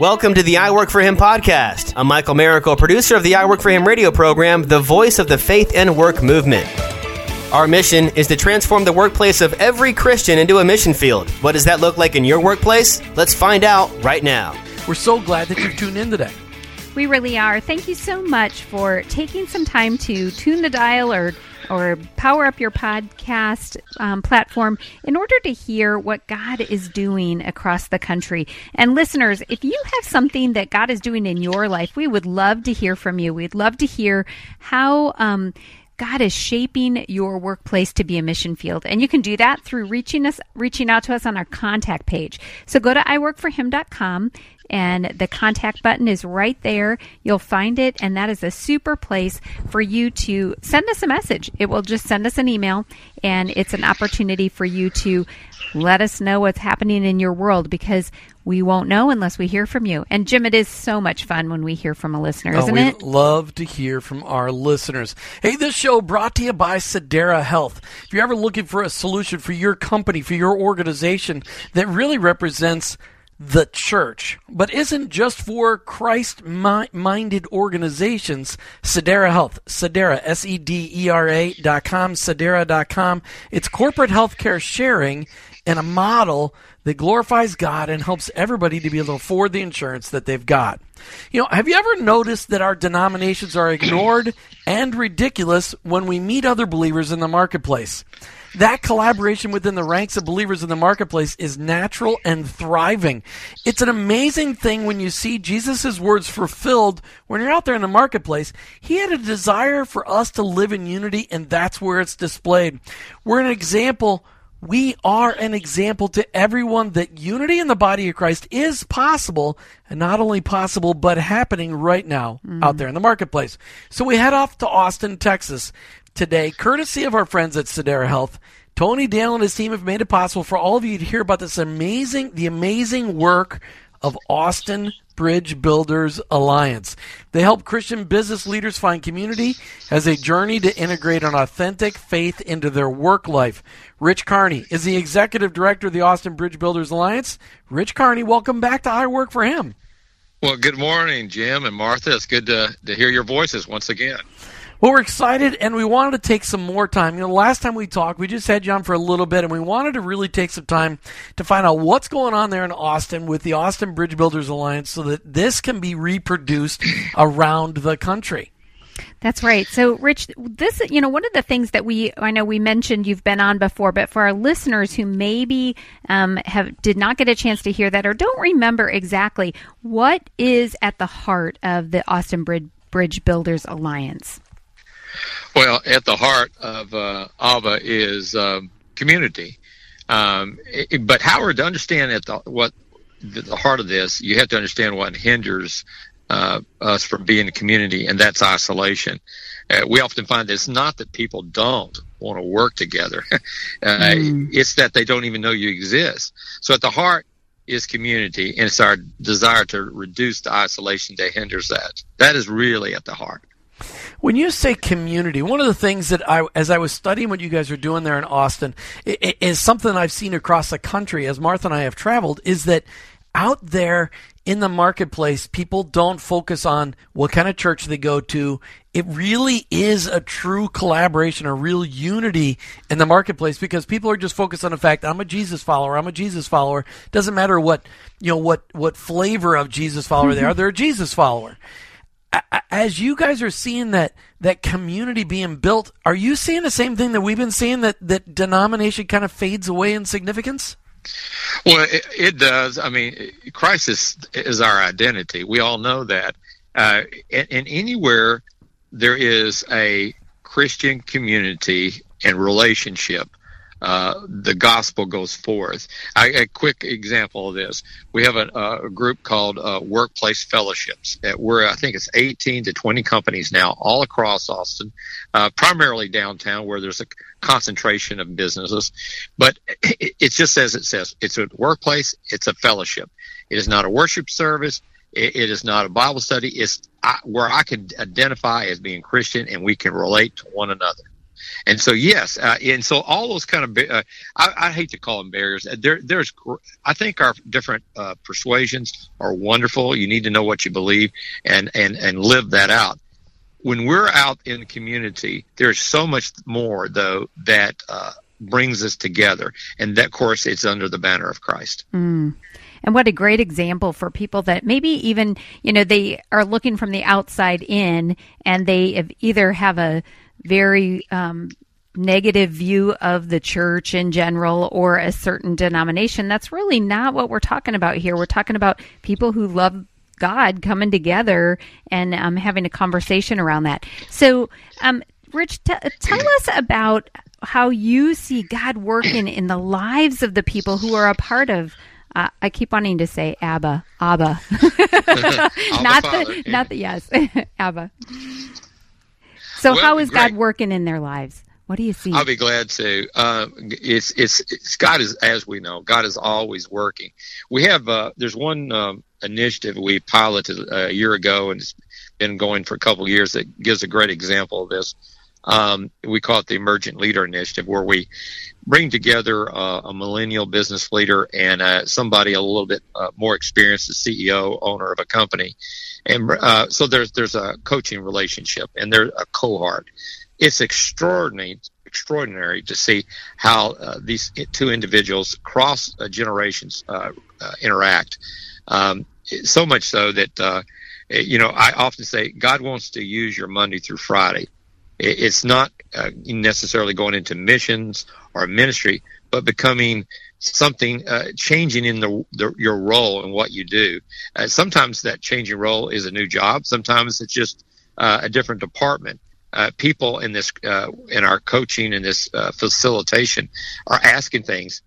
Welcome to the I Work for Him podcast. I'm Michael Miracle, producer of the I Work for Him radio program, the voice of the faith and work movement. Our mission is to transform the workplace of every Christian into a mission field. What does that look like in your workplace? Let's find out right now. We're so glad that you've tuned in today. We really are. Thank you so much for taking some time to tune the dial or or power up your podcast um, platform in order to hear what God is doing across the country. And listeners, if you have something that God is doing in your life, we would love to hear from you. We'd love to hear how. Um, God is shaping your workplace to be a mission field. And you can do that through reaching us, reaching out to us on our contact page. So go to iworkforhim.com and the contact button is right there. You'll find it, and that is a super place for you to send us a message. It will just send us an email, and it's an opportunity for you to let us know what's happening in your world because we won't know unless we hear from you. And Jim, it is so much fun when we hear from a listener, oh, isn't oh, we it? love to hear from our listeners. Hey, this show brought to you by Sedera Health. If you're ever looking for a solution for your company, for your organization that really represents the church, but isn't just for Christ minded organizations. Sedera Health, Sedera, S E D E R A dot com, Sedera dot com. It's corporate healthcare sharing and a model that glorifies God and helps everybody to be able to afford the insurance that they've got. You know, have you ever noticed that our denominations are ignored and ridiculous when we meet other believers in the marketplace? That collaboration within the ranks of believers in the marketplace is natural and thriving. It's an amazing thing when you see Jesus' words fulfilled when you're out there in the marketplace. He had a desire for us to live in unity, and that's where it's displayed. We're an example we are an example to everyone that unity in the body of Christ is possible, and not only possible, but happening right now mm. out there in the marketplace. So we head off to Austin, Texas today, courtesy of our friends at Sedera Health. Tony Dale and his team have made it possible for all of you to hear about this amazing, the amazing work of Austin Bridge Builders Alliance. They help Christian business leaders find community as a journey to integrate an authentic faith into their work life. Rich Carney is the executive director of the Austin Bridge Builders Alliance. Rich Carney, welcome back to I Work for Him. Well, good morning, Jim and Martha. It's good to, to hear your voices once again. Well, we're excited and we wanted to take some more time. You know, last time we talked, we just had you on for a little bit and we wanted to really take some time to find out what's going on there in Austin with the Austin Bridge Builders Alliance so that this can be reproduced around the country. That's right. So, Rich, this, you know, one of the things that we, I know we mentioned you've been on before, but for our listeners who maybe um, have did not get a chance to hear that or don't remember exactly, what is at the heart of the Austin Bridge, Bridge Builders Alliance? Well, at the heart of uh, ABA is um, community. Um, it, but Howard, to understand at the, what the, heart of this, you have to understand what hinders uh, us from being a community, and that's isolation. Uh, we often find that it's not that people don't want to work together; uh, mm. it's that they don't even know you exist. So, at the heart is community, and it's our desire to reduce the isolation that hinders that. That is really at the heart. When you say community, one of the things that I, as I was studying what you guys are doing there in Austin, is something I've seen across the country as Martha and I have traveled, is that out there in the marketplace, people don't focus on what kind of church they go to. It really is a true collaboration, a real unity in the marketplace because people are just focused on the fact I'm a Jesus follower. I'm a Jesus follower. Doesn't matter what you know what what flavor of Jesus follower they are. They're a Jesus follower as you guys are seeing that that community being built, are you seeing the same thing that we've been seeing that that denomination kind of fades away in significance? Well, it, it does. I mean, Christ is, is our identity. We all know that. Uh, and, and anywhere there is a Christian community and relationship, uh, the gospel goes forth. I, a quick example of this: we have a, a group called uh, Workplace Fellowships. We're I think it's 18 to 20 companies now, all across Austin, uh, primarily downtown, where there's a concentration of businesses. But it, it's just says it says: it's a workplace, it's a fellowship. It is not a worship service. it, it is not a Bible study. It's where I can identify as being Christian, and we can relate to one another. And so, yes, uh, and so all those kind of, uh, I, I, hate to call them barriers. There, there's, I think our different uh, persuasions are wonderful. You need to know what you believe and and and live that out. When we're out in the community, there's so much more though that uh, brings us together, and that, of course, it's under the banner of Christ. Mm. And what a great example for people that maybe even, you know, they are looking from the outside in and they either have a very um, negative view of the church in general or a certain denomination. That's really not what we're talking about here. We're talking about people who love God coming together and um, having a conversation around that. So, um, Rich, t- tell us about how you see God working in the lives of the people who are a part of uh, I keep wanting to say Abba, Abba, not the, not the yes, Abba. So, well, how is. God working in their lives? What do you see? I'll be glad to. Uh, it's, it's, it's God is as we know, God is always working. We have uh, there's one um, initiative we piloted a year ago, and it's been going for a couple of years that gives a great example of this. Um, we call it the Emergent Leader Initiative, where we bring together uh, a millennial business leader and uh, somebody a little bit uh, more experienced, the CEO, owner of a company, and uh, so there's there's a coaching relationship and there's a cohort. It's extraordinary extraordinary to see how uh, these two individuals cross uh, generations interact. Um, so much so that you know I often say God wants to use your Monday through Friday it's not uh, necessarily going into missions or ministry, but becoming something, uh, changing in the, the, your role and what you do. Uh, sometimes that changing role is a new job. Sometimes it's just uh, a different department. Uh, people in this, uh, in our coaching and this facilitation are asking things.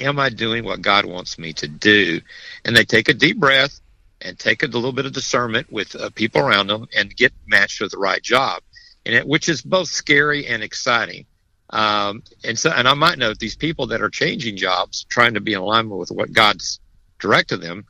Am I doing what God wants me to do? And they take a deep breath and take a little bit of discernment with people around them and get matched with the right job and it, which is both scary and exciting. Um, and so, and I might note these people that are changing jobs, trying to be in alignment with what God's directed them.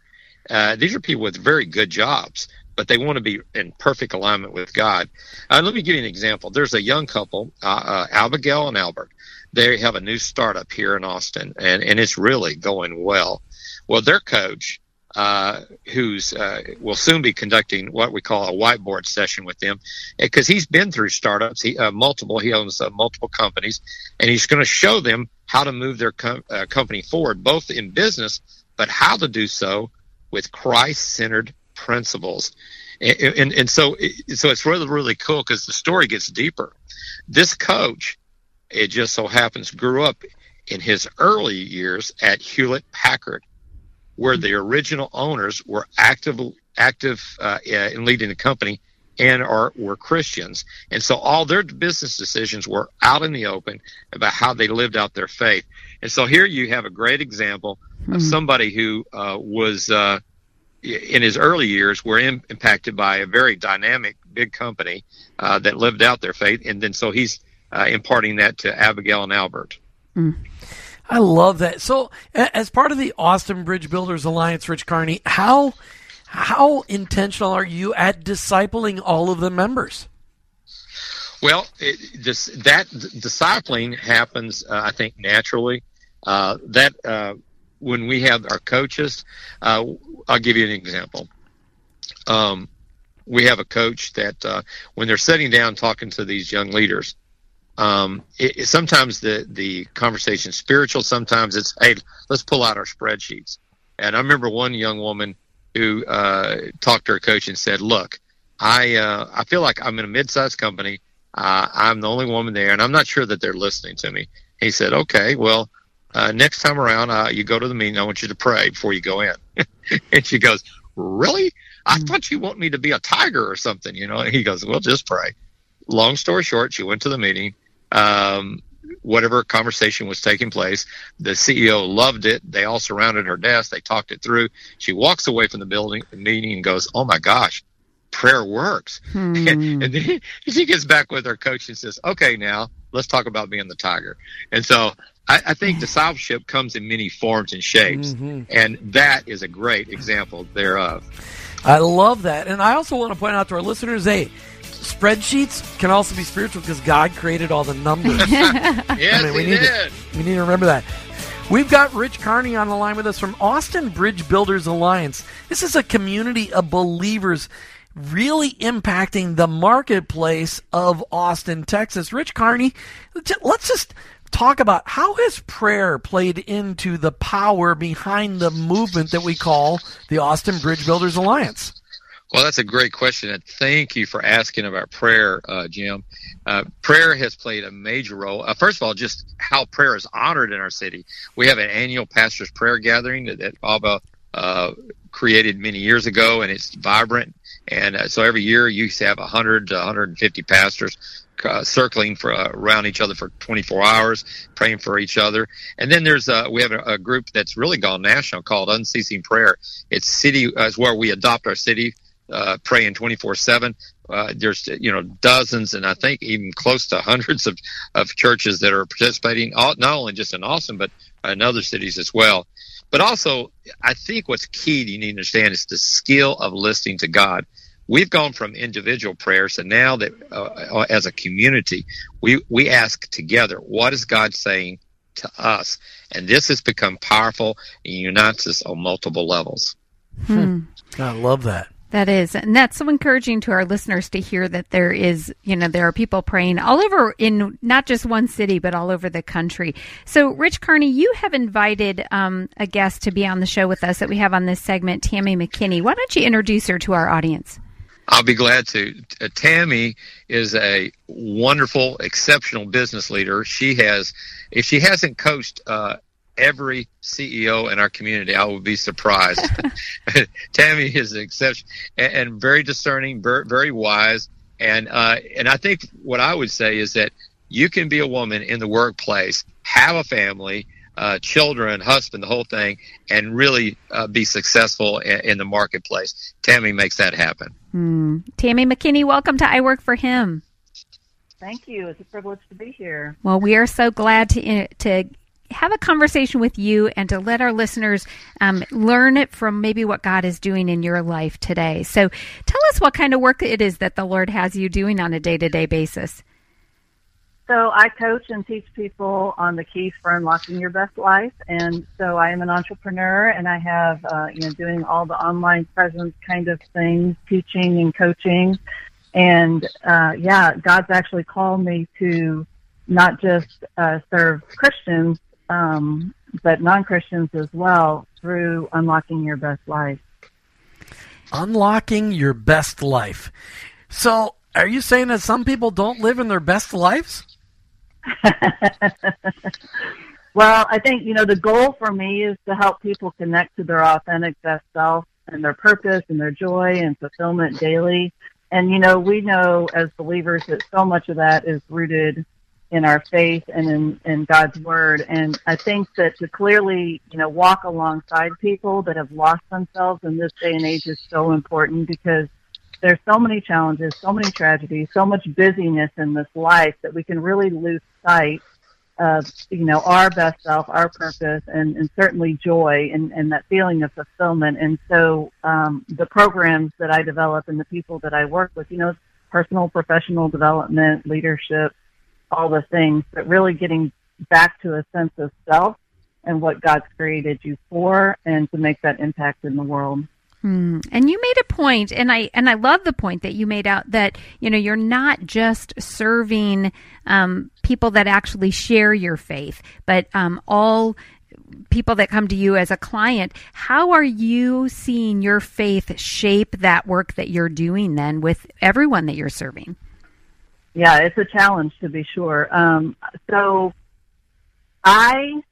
Uh, these are people with very good jobs, but they want to be in perfect alignment with God. Uh, let me give you an example. There's a young couple, uh, uh Abigail and Albert. They have a new startup here in Austin, and, and it's really going well. Well, their coach uh, who's uh, will soon be conducting what we call a whiteboard session with them because he's been through startups, he uh, multiple, he owns uh, multiple companies, and he's going to show them how to move their com- uh, company forward, both in business, but how to do so with Christ-centered principles. And, and, and so, so it's really, really cool because the story gets deeper. This coach, it just so happens, grew up in his early years at Hewlett Packard where the original owners were active active uh, in leading the company and are were Christians, and so all their business decisions were out in the open about how they lived out their faith. And so here you have a great example mm-hmm. of hmm. somebody who uh, was uh, in his early years were in, impacted by a very dynamic big company uh, that lived out their faith, and then so he's uh, imparting that to Abigail and Albert. Mm. I love that. So, as part of the Austin Bridge Builders Alliance, Rich Carney, how how intentional are you at discipling all of the members? Well, it, this, that discipling happens, uh, I think, naturally. Uh, that uh, when we have our coaches, uh, I'll give you an example. Um, we have a coach that uh, when they're sitting down talking to these young leaders, um, it, sometimes the the conversation spiritual. Sometimes it's hey, let's pull out our spreadsheets. And I remember one young woman who uh, talked to her coach and said, "Look, I uh, I feel like I'm in a mid-sized company. Uh, I'm the only woman there, and I'm not sure that they're listening to me." He said, "Okay, well." Uh, next time around, uh, you go to the meeting. I want you to pray before you go in. and she goes, "Really? I mm. thought you want me to be a tiger or something." You know. And he goes, "Well, just pray." Long story short, she went to the meeting um, whatever conversation was taking place. The CEO loved it. They all surrounded her desk. They talked it through. She walks away from the building meeting and goes, "Oh my gosh, prayer works." Hmm. and then she gets back with her coach and says, "Okay, now let's talk about being the tiger." And so I, I think discipleship comes in many forms and shapes, mm-hmm. and that is a great example thereof. I love that, and I also want to point out to our listeners, hey spreadsheets can also be spiritual because God created all the numbers. yes, I mean, we he need did. To, we need to remember that. We've got Rich Carney on the line with us from Austin Bridge Builders Alliance. This is a community of believers really impacting the marketplace of Austin, Texas. Rich Carney, let's just talk about how has prayer played into the power behind the movement that we call the Austin Bridge Builders Alliance. Well, that's a great question, and thank you for asking about prayer, uh, Jim. Uh, prayer has played a major role. Uh, first of all, just how prayer is honored in our city. We have an annual pastors' prayer gathering that, that uh, created many years ago, and it's vibrant. And uh, so every year you used to have 100 to 150 pastors uh, circling for uh, around each other for 24 hours, praying for each other. And then there's uh, we have a, a, group that's really gone national called Unceasing Prayer. It's city uh, is where we adopt our city, uh, praying 24 seven. Uh, there's you know dozens and I think even close to hundreds of, of churches that are participating, all, not only just in Austin but in other cities as well. But also, I think what's key you need to understand is the skill of listening to God we've gone from individual prayers and now that uh, uh, as a community we we ask together what is god saying to us and this has become powerful and unites us on multiple levels hmm. i love that that is, and that's so encouraging to our listeners to hear that there is, you know, there are people praying all over in not just one city, but all over the country. So, Rich Carney, you have invited um, a guest to be on the show with us that we have on this segment, Tammy McKinney. Why don't you introduce her to our audience? I'll be glad to. Uh, Tammy is a wonderful, exceptional business leader. She has, if she hasn't coached uh, every CEO in our community, I would be surprised. Tammy is an exception and, and very discerning, very, very wise, and uh, and I think what I would say is that you can be a woman in the workplace, have a family, uh, children, husband, the whole thing, and really uh, be successful in, in, the marketplace. Tammy makes that happen. Mm. Tammy McKinney, welcome to I Work for Him. Thank you. It's a privilege to be here. Well, we are so glad to uh, to have a conversation with you and to let our listeners um, learn it from maybe what God is doing in your life today. So, tell us what kind of work it is that the Lord has you doing on a day to day basis. So I coach and teach people on the keys for unlocking your best life, and so I am an entrepreneur, and I have uh, you know doing all the online presence kind of things, teaching and coaching, and uh, yeah, God's actually called me to not just uh, serve Christians, um, but non-Christians as well through unlocking your best life. Unlocking your best life. So, are you saying that some people don't live in their best lives? well, I think, you know, the goal for me is to help people connect to their authentic best self and their purpose and their joy and fulfillment daily. And, you know, we know as believers that so much of that is rooted in our faith and in, in God's word. And I think that to clearly, you know, walk alongside people that have lost themselves in this day and age is so important because there's so many challenges, so many tragedies, so much busyness in this life that we can really lose sight of, you know, our best self, our purpose, and, and certainly joy and, and that feeling of fulfillment. And so um, the programs that I develop and the people that I work with, you know, personal, professional development, leadership, all the things, but really getting back to a sense of self and what God's created you for and to make that impact in the world. Hmm. And you made a point, and I and I love the point that you made out that you know you're not just serving um, people that actually share your faith, but um, all people that come to you as a client. How are you seeing your faith shape that work that you're doing then with everyone that you're serving? Yeah, it's a challenge to be sure. Um, so I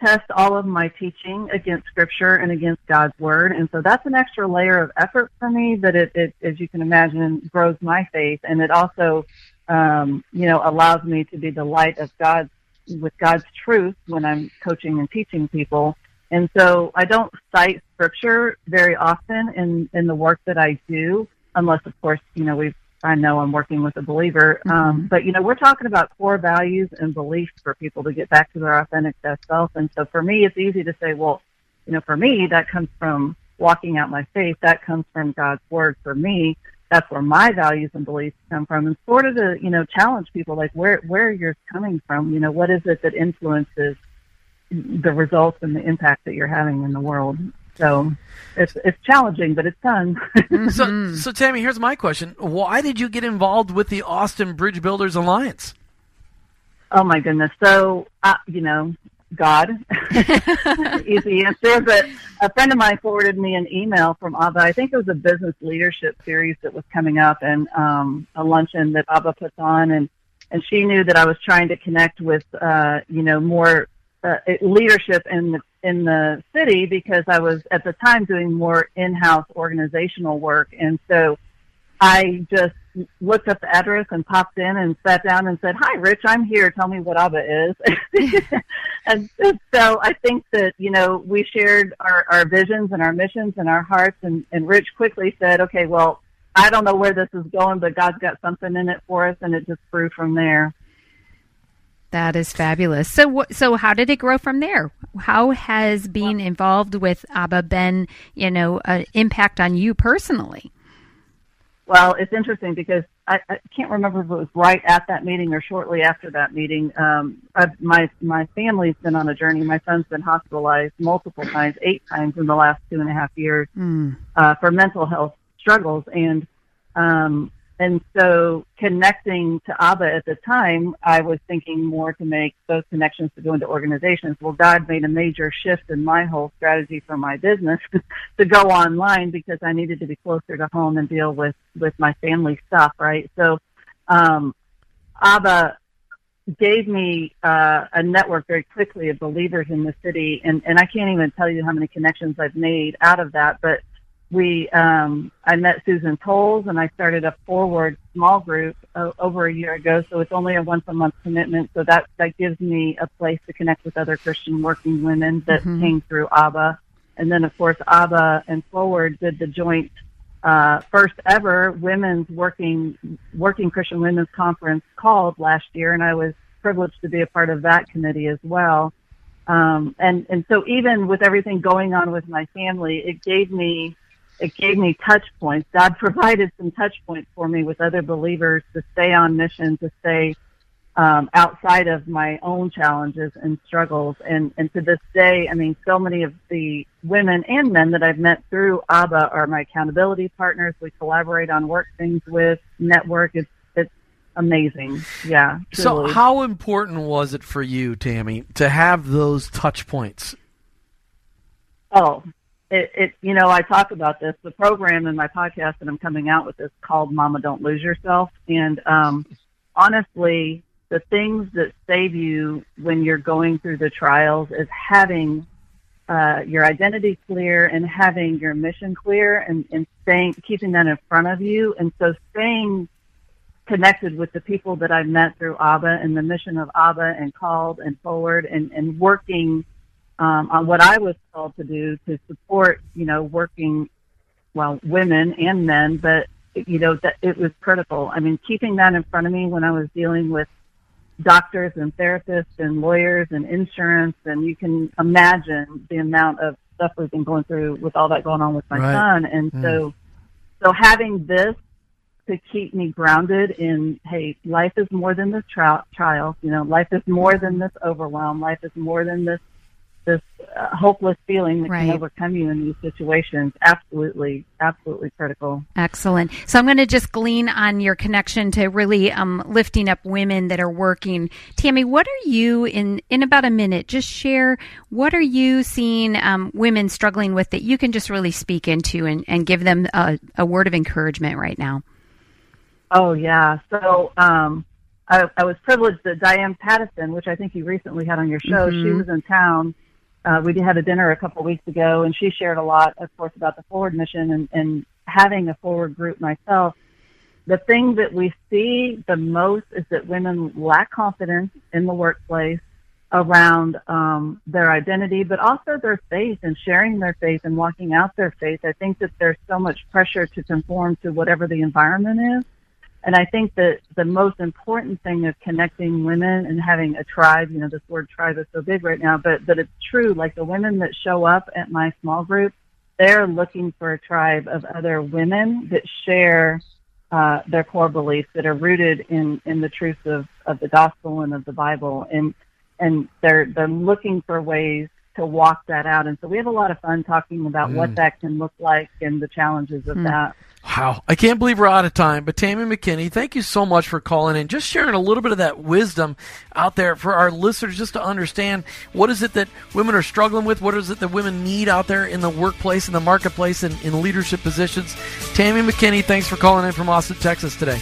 test all of my teaching against scripture and against God's word. And so that's an extra layer of effort for me, but it, it as you can imagine, grows my faith. And it also, um, you know, allows me to be the light of God with God's truth when I'm coaching and teaching people. And so I don't cite scripture very often in, in the work that I do, unless of course, you know, we've I know I'm working with a believer. Um, mm-hmm. Um, but you know, we're talking about core values and beliefs for people to get back to their authentic best self. And so for me, it's easy to say, well, you know, for me, that comes from walking out my faith. That comes from God's word for me. that's where my values and beliefs come from, and sort of to you know challenge people like where where you're coming from. You know, what is it that influences the results and the impact that you're having in the world? So it's it's challenging, but it's fun. so, so Tammy, here's my question: Why did you get involved with the Austin Bridge Builders Alliance? Oh my goodness! So uh, you know, God, easy answer. But a friend of mine forwarded me an email from Abba. I think it was a business leadership series that was coming up, and um, a luncheon that Abba puts on, and and she knew that I was trying to connect with, uh, you know, more uh, leadership in the in the city because I was at the time doing more in-house organizational work, and so I just looked up the address and popped in and sat down and said, "Hi, Rich, I'm here. Tell me what ABBA is." and so I think that you know we shared our, our visions and our missions and our hearts, and, and Rich quickly said, "Okay, well, I don't know where this is going, but God's got something in it for us," and it just grew from there. That is fabulous. So, so how did it grow from there? How has being involved with ABBA been, you know, an impact on you personally? Well, it's interesting because I, I can't remember if it was right at that meeting or shortly after that meeting. Um, I've, my my family's been on a journey. My son's been hospitalized multiple times, eight times in the last two and a half years mm. uh, for mental health struggles, and um, and so connecting to Abba at the time, I was thinking more to make those connections to go into organizations. Well, God made a major shift in my whole strategy for my business to go online because I needed to be closer to home and deal with, with my family stuff, right? So, um, Abba gave me uh, a network very quickly of believers in the city, and, and I can't even tell you how many connections I've made out of that, but we um, I met Susan Tolles and I started a 4word small group uh, over a year ago. So it's only a once a month commitment. So that that gives me a place to connect with other Christian working women that mm-hmm. came through ABBA. And then of course ABBA and 4word did the joint uh, first ever women's working working Christian women's conference called last year, and I was privileged to be a part of that committee as well. Um, and and so even with everything going on with my family, it gave me it gave me touch points. God provided some touch points for me with other believers to stay on mission, to stay um, outside of my own challenges and struggles. And, and to this day, I mean, so many of the women and men that I've met through ABBA are my accountability partners. We collaborate on work things with, network. It's, it's amazing. Yeah. Truly. So how important was it for you, Tammy, to have those touch points? Oh, it, it, you know, I talk about this. The program in my podcast that I'm coming out with is called Mama Don't Lose Yourself. And um, honestly, the things that save you when you're going through the trials is having uh, your identity clear and having your mission clear and, and staying, keeping that in front of you. And so staying connected with the people that I've met through ABBA and the mission of ABBA and called and 4word and, and working – um, on what I was called to do to support, you know, working, well, women and men, but, you know, that it was critical. I mean, keeping that in front of me when I was dealing with doctors and therapists and lawyers and insurance, and you can imagine the amount of stuff we've been going through with all that going on with my right. son. And mm. so, so having this to keep me grounded in, hey, life is more than this trial, trial. You know, life is more than this overwhelm. Life is more than this this uh, hopeless feeling that right. can overcome you in these situations absolutely absolutely critical. Excellent. So i'm going to just glean on your connection to really um, lifting up women that are working. Tammy what are you in in about a minute just share what are you seeing um, women struggling with that you can just really speak into and, and give them a, a word of encouragement right now? Oh yeah. So um, I, I, was privileged that Diane Paddison, which I think you recently had on your show, mm-hmm. she was in town uh, we had a dinner a couple weeks ago, and she shared a lot, of course, about the 4word mission and, and having a 4word group myself. The thing that we see the most is that women lack confidence in the workplace around um, their identity, but also their faith and sharing their faith and walking out their faith. I think that there's so much pressure to conform to whatever the environment is and I think that the most important thing of connecting women and having a tribe, you know, this word tribe is so big right now, but, but it's true. Like the women that show up at my small group, they're looking for a tribe of other women that share uh, their core beliefs that are rooted in, in the truths of, of the gospel and of the Bible. And, and they're, they're looking for ways to walk that out. And so we have a lot of fun talking about mm. what that can look like and the challenges of mm. that. Wow. I can't believe we're out of time. But Tammy McKinney, thank you so much for calling in, just sharing a little bit of that wisdom out there for our listeners just to understand what is it that women are struggling with, what is it that women need out there in the workplace, in the marketplace, and in leadership positions. Tammy McKinney, thanks for calling in from Austin, Texas today.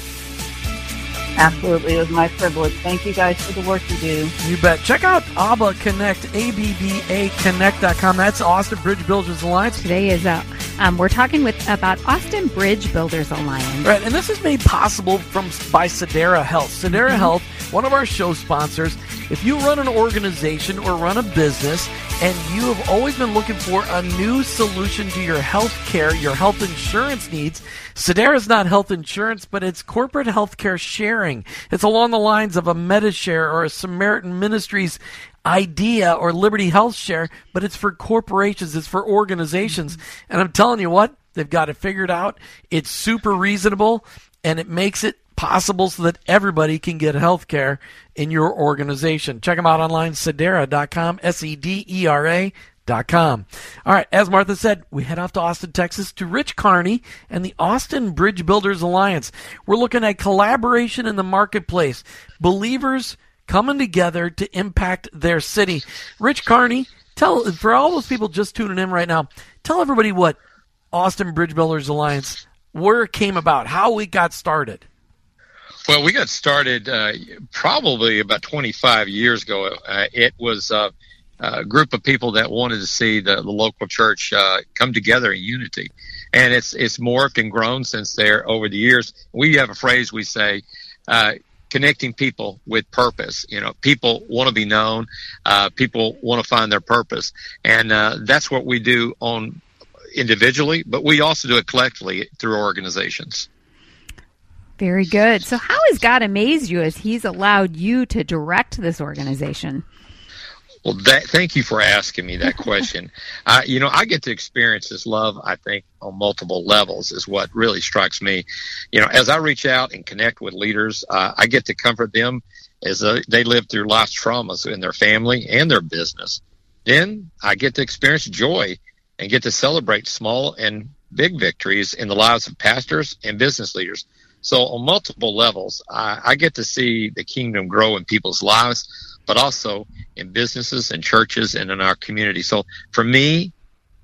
Absolutely. It was my privilege. Thank you guys for the work you do. You bet. Check out ABBA Connect, A-B-B-A Connect.com. That's Austin Bridge Builders Alliance. Today is, uh, um, we're talking with about Austin Bridge Builders Alliance. Right, and this is made possible from by Sedera Health. Sedera mm-hmm. Health, one of our show sponsors. If you run an organization or run a business and you have always been looking for a new solution to your health care, your health insurance needs, Sedera is not health insurance, but it's corporate health care sharing. It's along the lines of a Medi-Share or a Samaritan Ministries idea or Liberty Health Share, but it's for corporations, it's for organizations. And I'm telling you what, they've got it figured out. It's super reasonable and it makes it possible so that everybody can get health care in your organization. Check them out online, sedera.com, S-E-D-E-R-A Dot com. All right, as Martha said, we head off to Austin, Texas to Rich Carney and the Austin Bridge Builders Alliance. We're looking at collaboration in the marketplace, believers coming together to impact their city. Rich Carney, tell for all those people just tuning in right now, tell everybody what Austin Bridge Builders Alliance where it came about, how we got started. Well, we got started uh, probably about 25 years ago. Uh, it was uh, a group of people that wanted to see the, the local church uh, come together in unity, and it's it's morphed and grown since there over the years. We have a phrase we say. Uh, connecting people with purpose. You know, people want to be known. Uh, people want to find their purpose, and that's what we do on individually, but we also do it collectively through organizations. Very good. So, how has God amazed you as He's allowed you to direct this organization? Well, that, thank you for asking me that question. uh, you know, I get to experience this love, I think, on multiple levels, is what really strikes me. You know, as I reach out and connect with leaders, uh, I get to comfort them as uh, they live through life's traumas in their family and their business. Then I get to experience joy and get to celebrate small and big victories in the lives of pastors and business leaders. So on multiple levels, I, I get to see the kingdom grow in people's lives, but also in businesses and churches and in our community. So for me,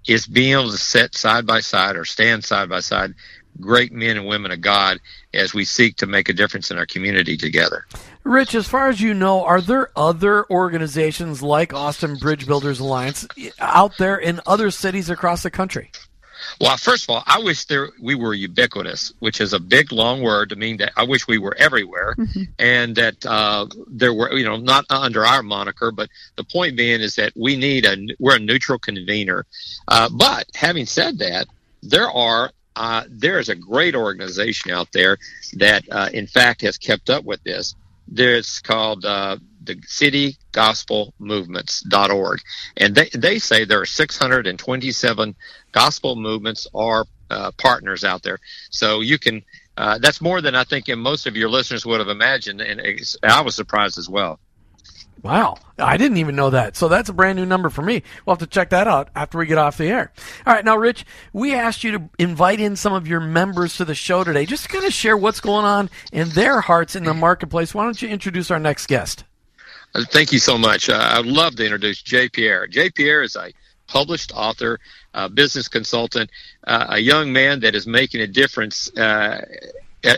it's being able to sit side by side or stand side by side great men and women of God as we seek to make a difference in our community together. Rich, as far as you know, are there other organizations like Austin Bridge Builders Alliance out there in other cities across the country? Well, first of all, I wish there we were ubiquitous, which is a big long word to mean that I wish we were everywhere, mm-hmm. and that uh, there were you know not under our moniker, but the point being is that we need a we're a neutral convener. Uh, but having said that, there are uh, there is a great organization out there that, uh, in fact, has kept up with this. There's called uh, the City Gospel Movements.org. And they, they say there are 627 gospel movements or uh, partners out there. So you can, uh, that's more than I think most of your listeners would have imagined. And I was surprised as well. Wow. I didn't even know that. So that's a brand new number for me. We'll have to check that out after we get off the air. All right. Now, Rich, we asked you to invite in some of your members to the show today just to kind of share what's going on in their hearts in the marketplace. Why don't you introduce our next guest? Uh, thank you so much. Uh, I'd love to introduce Jay Pierre. Jay Pierre is a published author, uh, business consultant, uh, a young man that is making a difference uh,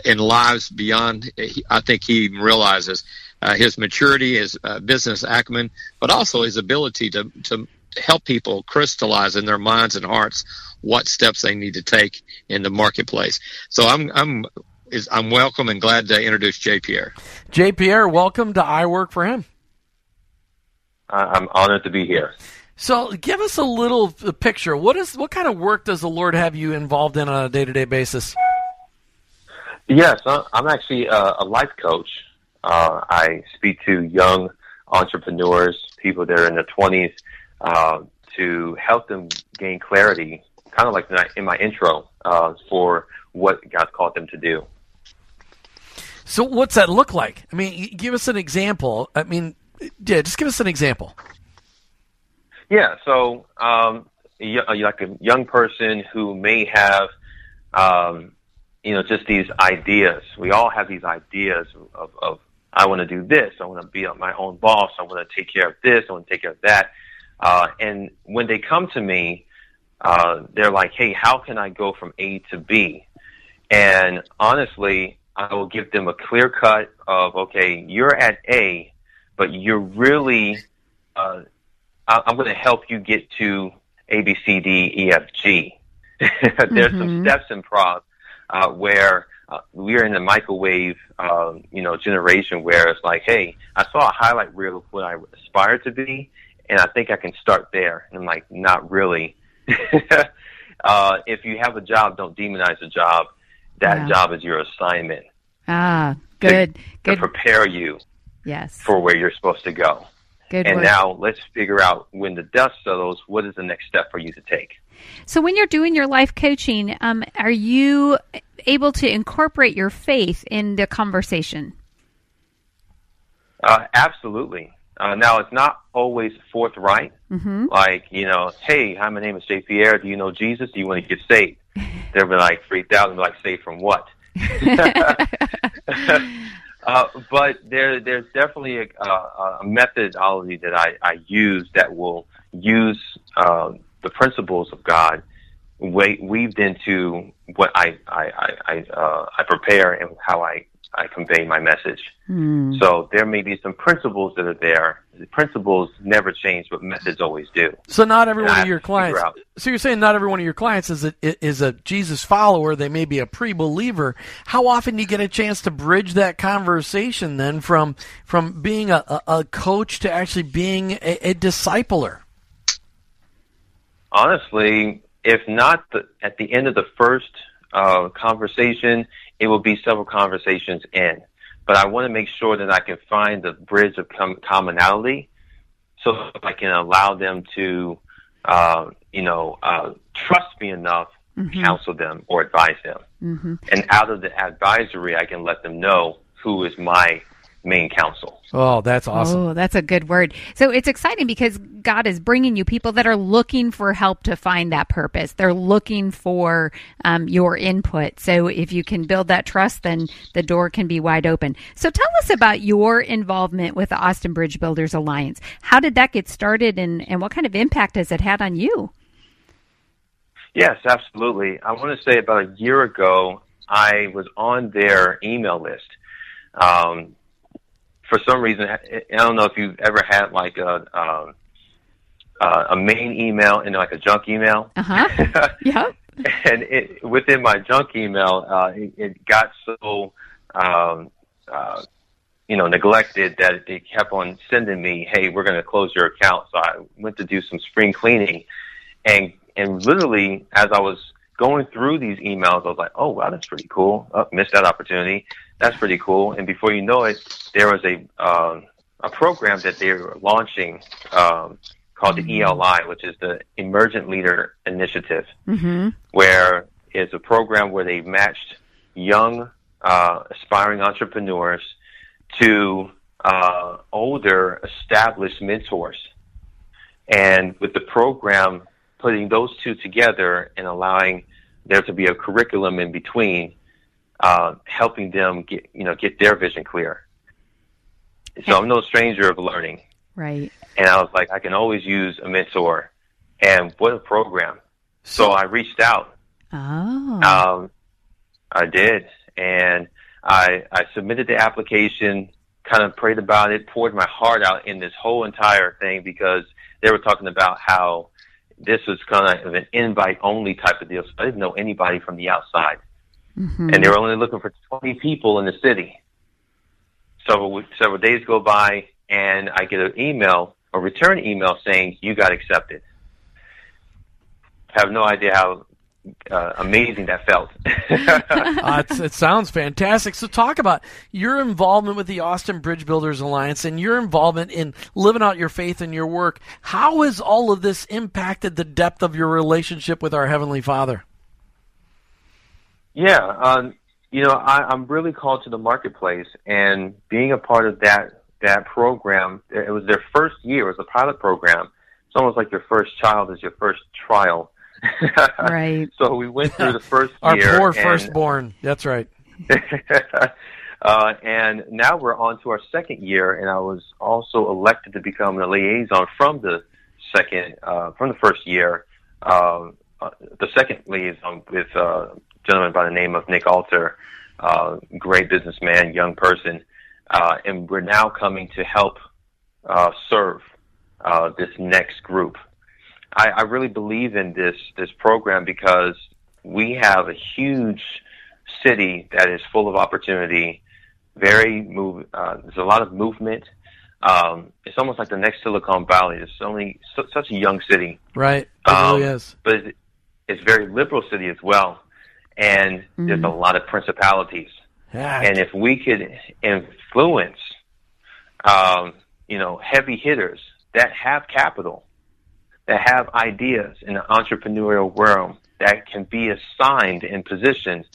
in lives beyond, I think he realizes. Uh, his maturity, his business acumen, but also his ability to, to help people crystallize in their minds and hearts what steps they need to take in the marketplace. So I'm I'm is I'm welcome and glad to introduce Jay Pierre. Jay Pierre, welcome to I Work for Him. I'm honored to be here. So, give us a little picture. What is what kind of work does the Lord have you involved in on a day to day basis? Yes, I'm actually a, a life coach. Uh, I speak to young entrepreneurs, people that are in their 20s, uh, to help them gain clarity, kind of like in my intro, uh, for what God called them to do. So what's that look like? I mean, give us an example. I mean, yeah, just give us an example. Yeah, so um, like a young person who may have, um, you know, just these ideas. We all have these ideas of, of I want to do this. I want to be my own boss. I want to take care of this. I want to take care of that. Uh, and when they come to me, uh, they're like, "Hey, how can I go from A to B?" And honestly, I will give them a clear cut of, "Okay, you're at A, but you're really uh, I'm going to help you get to A, B, C, D, E, F, G. There's mm-hmm. some steps in prov uh, where uh, we are in the microwave, uh, you know, generation where it's like, hey, I saw a highlight reel of what I aspire to be, and I think I can start there. And I'm like, not really. uh, if you have a job, don't demonize the job. That job is your assignment. Ah, good, to, good. To prepare you. Yes. For where you're supposed to go. Good and work. now let's figure out when the dust settles, what is the next step for you to take? So, when you're doing your life coaching, um, are you able to incorporate your faith in the conversation? Uh, absolutely. Uh, now, it's not always forthright. Mm-hmm. Like, you know, hey, hi, my name is Jay Pierre. Do you know Jesus? Do you want to get saved? They'll be like freaked out and be like, saved from what? Uh, but there, there's definitely a, a, a methodology that I, I, use that will use uh, the principles of God weaved into what I I I I, uh, I prepare and how I I convey my message. Mm. So there may be some principles that are there. The principles never change, but methods always do. So not every one of your clients. So you're saying not every one of your clients is a, is a Jesus follower. They may be a pre-believer. How often do you get a chance to bridge that conversation then from from being a, a, a coach to actually being a, a discipler? Honestly, if not the, at the end of the first uh, conversation, it will be several conversations in. But I want to make sure that I can find the bridge of com- commonality so I can allow them to, uh, you know, uh, trust me enough mm-hmm. counsel them or advise them. Mm-hmm. And out of the advisory, I can let them know who is my main counsel. Oh, that's awesome. Oh, that's a good word. So it's exciting because God is bringing you people that are looking for help to find that purpose. They're looking for um, your input. So if you can build that trust, then the door can be wide open. So tell us about your involvement with the Austin Bridge Builders Alliance. How did that get started and, and what kind of impact has it had on you? Yes, absolutely. I want to say about a year ago, I was on their email list. Um, for some reason, I don't know if you've ever had like a um, uh, a main email and like a junk email. Uh huh. yep. And it, within my junk email, uh, it, it got so um, uh, you know neglected that they kept on sending me, "Hey, we're going to close your account." So I went to do some spring cleaning, and and literally as I was going through these emails, I was like, "Oh wow, that's pretty cool." Oh, missed that opportunity that's pretty cool. And before you know it, there was a uh, a program that they were launching um, called the Mm-hmm. ELI, which is the Emergent Leader Initiative, Mm-hmm. where it's a program where they matched young uh, aspiring entrepreneurs to uh, older established mentors. And with the program, putting those two together and allowing there to be a curriculum in between, uh, helping them get you know get their vision clear. So I'm no stranger of learning. Right. And I was like, I can always use a mentor, and what a program. So I reached out. Oh. Um, I did, and I I submitted the application, kind of prayed about it, poured my heart out in this whole entire thing because they were talking about how this was kind of an invite only type of deal. So I didn't know anybody from the outside mm-hmm. and they were only looking for 20 people in the city. Several several days go by, and I get an email, a return email saying you got accepted. I have no idea how uh, amazing that felt. uh, it sounds fantastic. So, talk about your involvement with the Austin Bridge Builders Alliance and your involvement in living out your faith in your work. How has all of this impacted the depth of your relationship with our Heavenly Father? Yeah, um, you know, I, I'm really called to the marketplace, and being a part of that that program, it was their first year. It was a pilot program. It's almost like your first child is your first trial. right. So we went through the first Our year. poor and- firstborn. That's right. uh, and now we're on to our second year, and I was also elected to become the liaison from the second, uh, from the first year, uh, uh, the second liaison with uh, a gentleman by the name of Nick Alter, uh, great businessman, young person, uh, and we're now coming to help uh, serve uh, this next group. I, I really believe in this this program because we have a huge city that is full of opportunity. Very move. Uh, there's a lot of movement. Um, it's almost like the next Silicon Valley. It's only su- such a young city, Right. It Um, really is. but it's, it's a very liberal city as well. And there's a lot of principalities. Yeah. And if we could influence, um, you know, heavy hitters that have capital, that have ideas in the entrepreneurial world, that can be assigned in positions,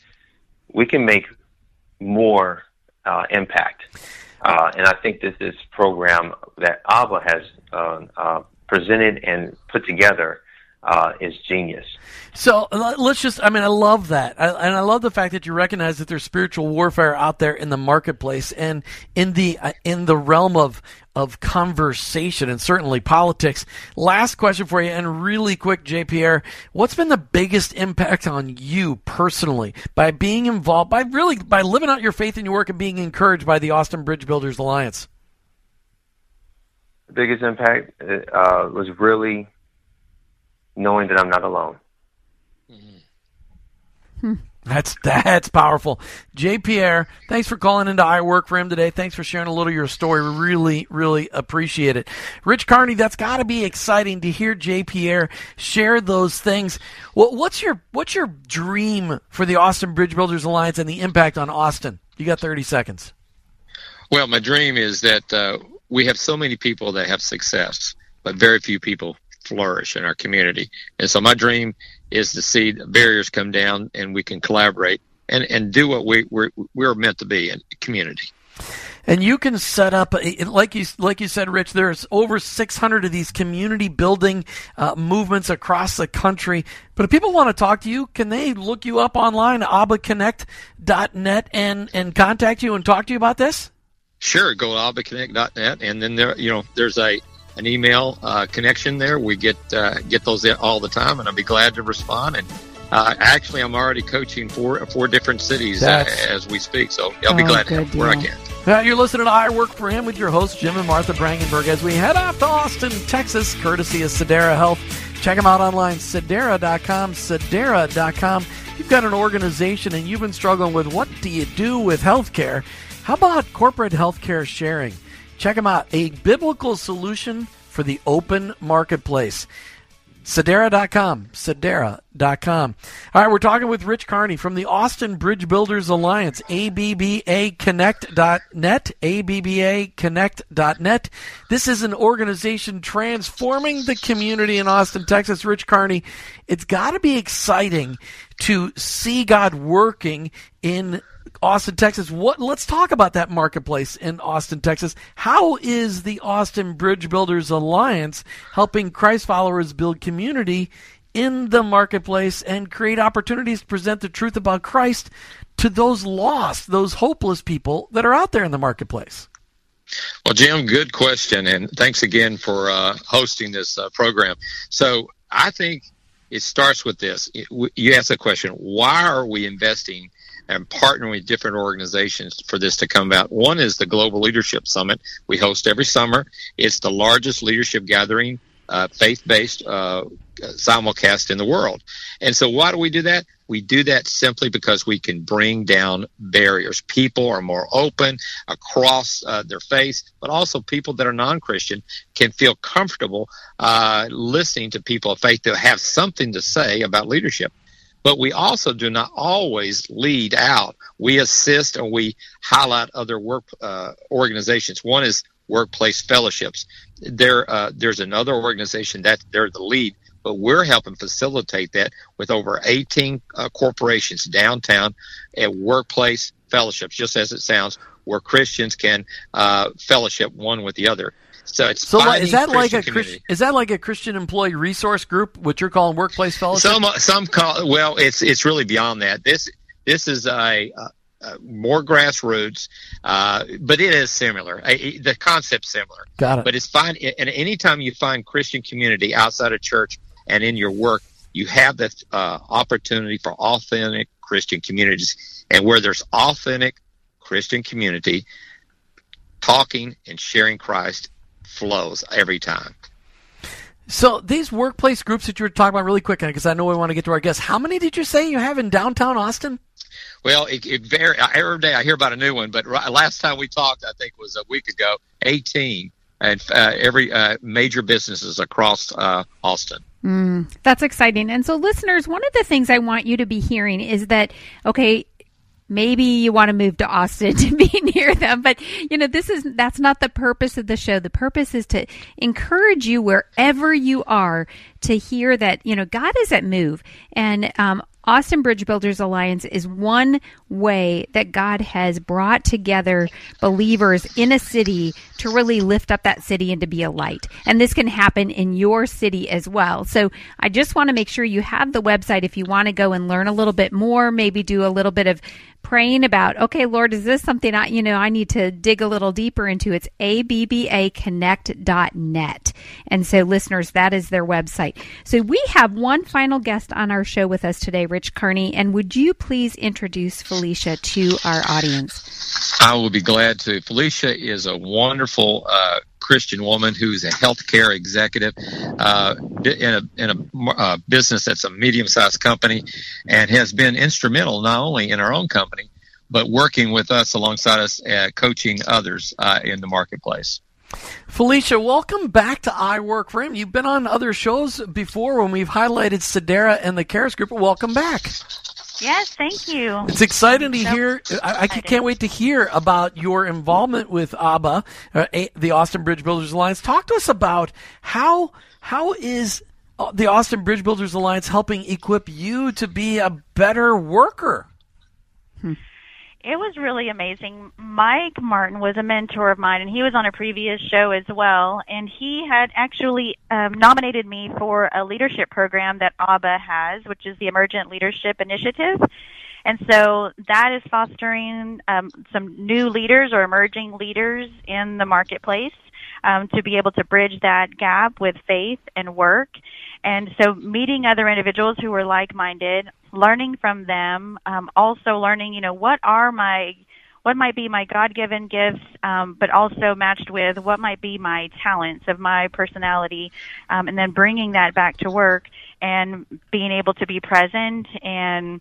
we can make more uh, impact. Uh, and I think that this program that ABBA has uh, uh, presented and put together uh, is genius. So let's just, I mean, I love that. I, and I love the fact that you recognize that there's spiritual warfare out there in the marketplace and in the, uh, in the realm of, of conversation and certainly politics. Last question for you and really quick, J. Pierre, what's been the biggest impact on you personally by being involved, by really, by living out your faith in your work and being encouraged by the Austin Bridge Builders Alliance? The biggest impact uh, was really knowing that I'm not alone. That's that's powerful. J. Pierre, thanks for calling into I Work for Him today. Thanks for sharing a little of your story. We really, really appreciate it. Rich Carney, that's got to be exciting to hear J. Pierre share those things. What, what's your what's your dream for the Austin Bridge Builders Alliance and the impact on Austin? You got thirty seconds. Well, my dream is that uh, we have so many people that have success, but very few people flourish in our community. And so my dream is to see the barriers come down and we can collaborate and, and do what we, we're, we're meant to be in community. And you can set up, like you like you said, Rich. There's over 600 of these community building uh, movements across the country. But if people want to talk to you, can they look you up online, abaconnect.net, and and contact you and talk to you about this? Sure, go to abbaconnect.net, and then there, you know, there's a an email uh, connection there. We get uh, get those in all the time, and I'll be glad to respond. And uh, actually, I'm already coaching four four different cities uh, as we speak, so I'll be Oh, glad to good help where I can. Uh, you're listening to I Work for Him with your hosts, Jim and Martha Brangenberg, as we head off to Austin, Texas, courtesy of Sedera Health. Check them out online, sedera.com, sedera.com. You've got an organization and you've been struggling with what do you do with healthcare? How about corporate healthcare sharing? Check them out, a biblical solution for the open marketplace. Sedera.com. Sedera.com. All right, we're talking with Rich Carney from the Austin Bridge Builders Alliance, ABBAconnect.net, ABBAconnect.net. This is an organization transforming the community in Austin, Texas. Rich Carney, it's got to be exciting to see God working in Austin, Texas. What? Let's talk about that marketplace in Austin, Texas. How is the Austin Bridge Builders Alliance helping Christ followers build community in the marketplace and create opportunities to present the truth about Christ to those lost, those hopeless people that are out there in the marketplace? Well, Jim, good question, and thanks again for uh, hosting this uh, program. So, I think it starts with this. You asked the question: Why are we investing and partnering with different organizations for this to come about? One is the Global Leadership Summit we host every summer. It's the largest leadership gathering, uh, faith-based uh, simulcast in the world. And so, why do we do that? We do that simply because we can bring down barriers. People are more open across uh, their faith, but also people that are non-Christian can feel comfortable uh, listening to people of faith that have something to say about leadership. But we also do not always lead out. We assist and we highlight other work uh, organizations. One is workplace fellowships. There, uh, there's another organization that they're the lead, but we're helping facilitate that with over 18 uh, corporations downtown at workplace fellowships, just as it sounds, where Christians can uh, fellowship one with the other. So it's so is that like Christian a community. Christian, is that like a Christian employee resource group, what you're calling workplace fellowship? Some some call well, it's it's really beyond that. This this is a, uh more grassroots, uh, but it is similar. It- the concept's similar. Got it. But it's fine. And anytime you find Christian community outside of church and in your work, you have that uh, opportunity for authentic Christian communities. And where there's authentic Christian community, talking and sharing Christ flows every time. So these workplace groups that you were talking about really quick, because I know we want to get to our guests. How many did you say you have in downtown Austin? Well, it, it vary, every day I hear about a new one, but ri- last time we talked, I think was a week ago, 18, and uh, every uh, major businesses across uh, Austin. Mm, that's exciting. And so, listeners, one of the things I want you to be hearing is that, okay, maybe you want to move to Austin to be near them, but you know, this is, that's not the purpose of the show. The purpose is to encourage you wherever you are to hear that, you know, God is at move. And, um, Austin Bridge Builders Alliance is one way that God has brought together believers in a city to really lift up that city and to be a light. And this can happen in your city as well. So I just want to make sure you have the website if you want to go and learn a little bit more, maybe do a little bit of praying about, okay, Lord, is this something I, you know, I need to dig a little deeper into? It's abbaconnect.net. And so listeners, that is their website. So we have one final guest on our show with us today, Rich Kearney. And would you please introduce Felicia to our audience? I will be glad to. Felicia is a wonderful uh, Christian woman who's a healthcare executive uh, in a in a uh, business that's a medium sized company, and has been instrumental not only in our own company, but working with us alongside us, coaching others uh, in the marketplace. Felicia, welcome back to I Work for Him. You've been on other shows before when we've highlighted Sedera and the Karis Group. Welcome back. Yes, thank you. It's exciting to So hear. I, I can't wait to hear about your involvement with ABBA, uh, A- the Austin Bridge Builders Alliance. Talk to us about how how is uh, the Austin Bridge Builders Alliance helping equip you to be a better worker? It was really amazing. Mike Martin was a mentor of mine, and he was on a previous show as well. And he had actually um, nominated me for a leadership program that ABBA has, which is the Emergent Leadership Initiative. And so that is fostering um, some new leaders or emerging leaders in the marketplace um, to be able to bridge that gap with faith and work. And so meeting other individuals who are like-minded, learning from them, um, also learning, you know, what are my what might be my God-given gifts, um, but also matched with what might be my talents of my personality, um, and then bringing that back to work and being able to be present and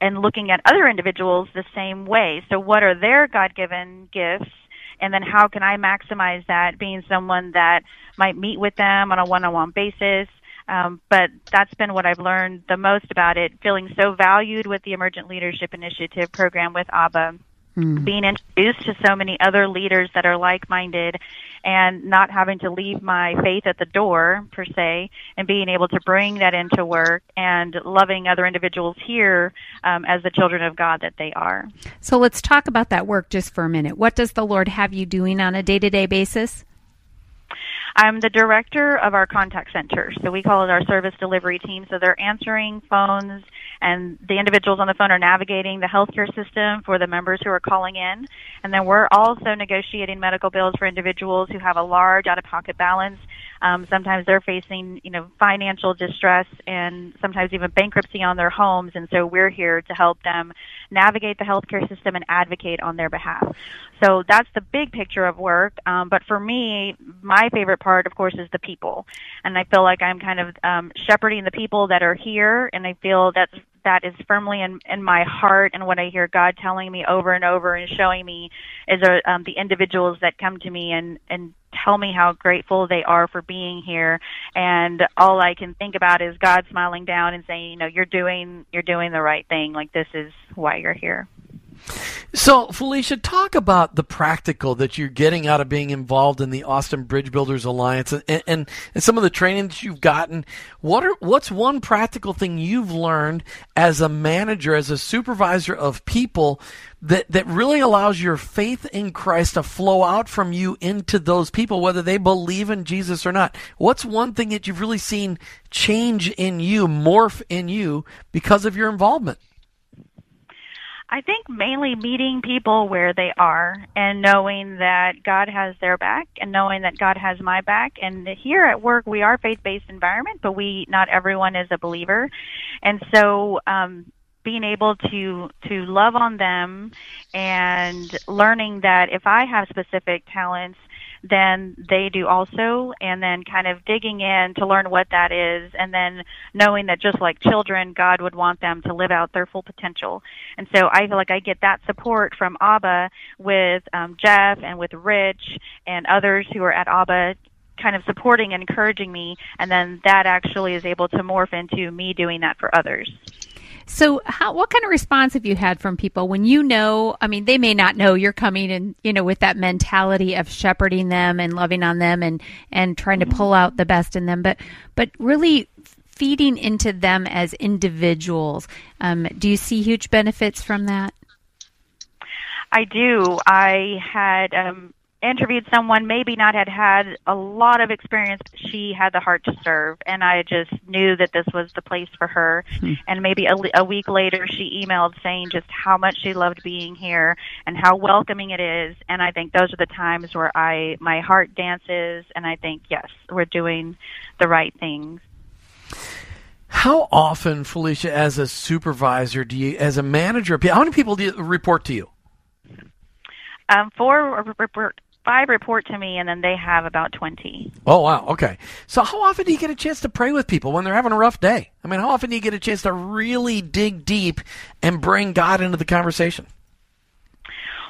and looking at other individuals the same way. So, what are their God-given gifts? and then how can I maximize that being someone that might meet with them on a one-on-one basis. Um, but that's been what I've learned the most about it, feeling so valued with the Emergent Leadership Initiative program with ABBA, being introduced to so many other leaders that are like-minded and not having to leave my faith at the door per se and being able to bring that into work and loving other individuals here um, as the children of God that they are. So let's talk about that work just for a minute. What does the Lord have you doing on a day to day basis? I'm the director of our contact center. So we call it our service delivery team. So they're answering phones and the individuals on the phone are navigating the healthcare system for the members who are calling in. And then we're also negotiating medical bills for individuals who have a large out of pocket balance. Um, sometimes they're facing, you know, financial distress and sometimes even bankruptcy on their homes. And so we're here to help them navigate the healthcare system and advocate on their behalf. So that's the big picture of work. Um, but for me, my favorite part, of course, is the people. And I feel like I'm kind of um, shepherding the people that are here, and I feel that's that is firmly in, in my heart and what I hear God telling me over and over and showing me is uh, um, the individuals that come to me and, and tell me how grateful they are for being here and all I can think about is God smiling down and saying, you know, you're doing you're doing the right thing. Like this is why you're here. So, Felicia, talk about the practical that you're getting out of being involved in the Austin Bridge Builders Alliance and, and, and some of the training that you've gotten. What are, what's one practical thing you've learned as a manager, as a supervisor of people that, that really allows your faith in Christ to flow out from you into those people, whether they believe in Jesus or not? What's one thing that you've really seen change in you, morph in you because of your involvement? I think mainly meeting people where they are and knowing that God has their back and knowing that God has my back. And here at work, we are faith-based environment, but we not everyone is a believer, and so um, being able to to love on them and learning that if I have specific talents then they do also, and then kind of digging in to learn what that is, and then knowing that just like children, God would want them to live out their full potential. And so I feel like I get that support from ABBA with um, Jeff and with Rich and others who are at ABBA kind of supporting and encouraging me and then that actually is able to morph into me doing that for others. So, how what kind of response have you had from people when you know? I mean, they may not know you're coming, and you know, with that mentality of shepherding them and loving on them, and and trying to mm-hmm. pull out the best in them, but but really feeding into them as individuals. Um, do you see huge benefits from that? I do. I had um, interviewed someone maybe not had had a lot of experience but she had the heart to serve. And i just knew that this was the place for her. Hmm. and maybe a, a week later she emailed saying just how much she loved being here and how welcoming it is. And i think those are the times where i my heart dances and i think yes we're doing the right things. How often felicia as a supervisor do you as a manager how many people do you report to you? Um, four report five report to me, and then they have about 20. Oh, wow. Okay. So, how often do you get a chance to pray with people when they're having a rough day? I mean, how often do you get a chance to really dig deep and bring God into the conversation?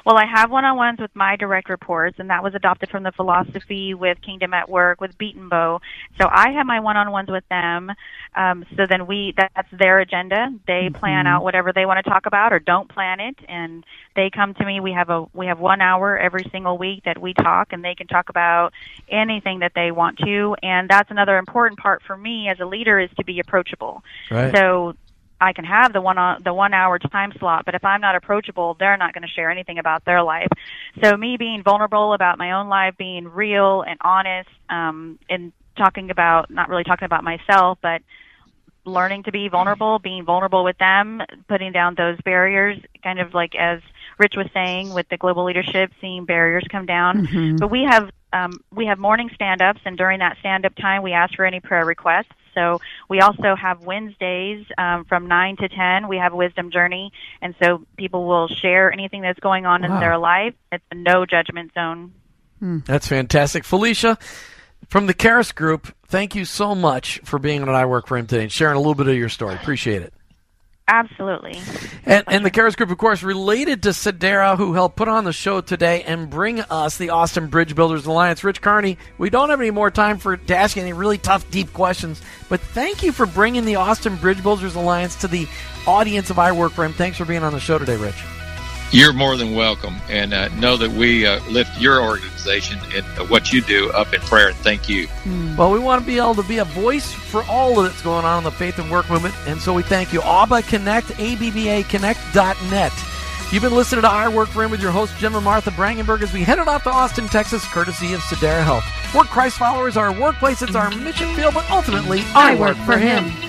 Well, I have one-on-ones with my direct reports, and that was adopted from the philosophy with Kingdom at Work with Beaton Bow. So I have my one-on-ones with them. Um, so then we that's their agenda. They mm-hmm. plan out whatever they want to talk about or don't plan it, and they come to me. We have a we have one hour every single week that we talk, and they can talk about anything that they want to. And that's another important part for me as a leader is to be approachable. Right. So I can have the one on the one hour time slot, but if I'm not approachable, they're not going to share anything about their life. So me being vulnerable about my own life, being real and honest, um, and talking about not really talking about myself, but learning to be vulnerable, being vulnerable with them, putting down those barriers, kind of like as Rich was saying with the global leadership, seeing barriers come down. Mm-hmm. But we have um, we have morning stand-ups, and during that stand-up time, we ask for any prayer requests. So we also have Wednesdays um, from 9 to 10. We have a wisdom journey. And so people will share anything that's going on wow. in their life. It's a no judgment zone. Hmm. That's fantastic. Felicia, from the Karis Group, thank you so much for being on I Work for Him today and sharing a little bit of your story. Appreciate it. Absolutely. And, and the Karis Group, of course, related to Sedera, who helped put on the show today and bring us the Austin Bridge Builders Alliance. Rich Carney, we don't have any more time for to ask you any really tough, deep questions, but thank you for bringing the Austin Bridge Builders Alliance to the audience of I Work for Him. Thanks for being on the show today, Rich. You're more than welcome, and uh, know that we uh, lift your organization and uh, what you do up in prayer. And thank you. Mm. Well, we want to be able to be a voice for all that's going on in the faith and work movement, and so we thank you. ABBA Connect, ABBA Connect.net. You've been listening to I Work for Him with your host, Jim and Martha Brangenberg, as we headed off to Austin, Texas, courtesy of Sedera Health. We're Christ followers, our workplace, it's our mission field, but ultimately, I, I work, work, for him. him.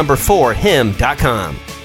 number 4 him.com.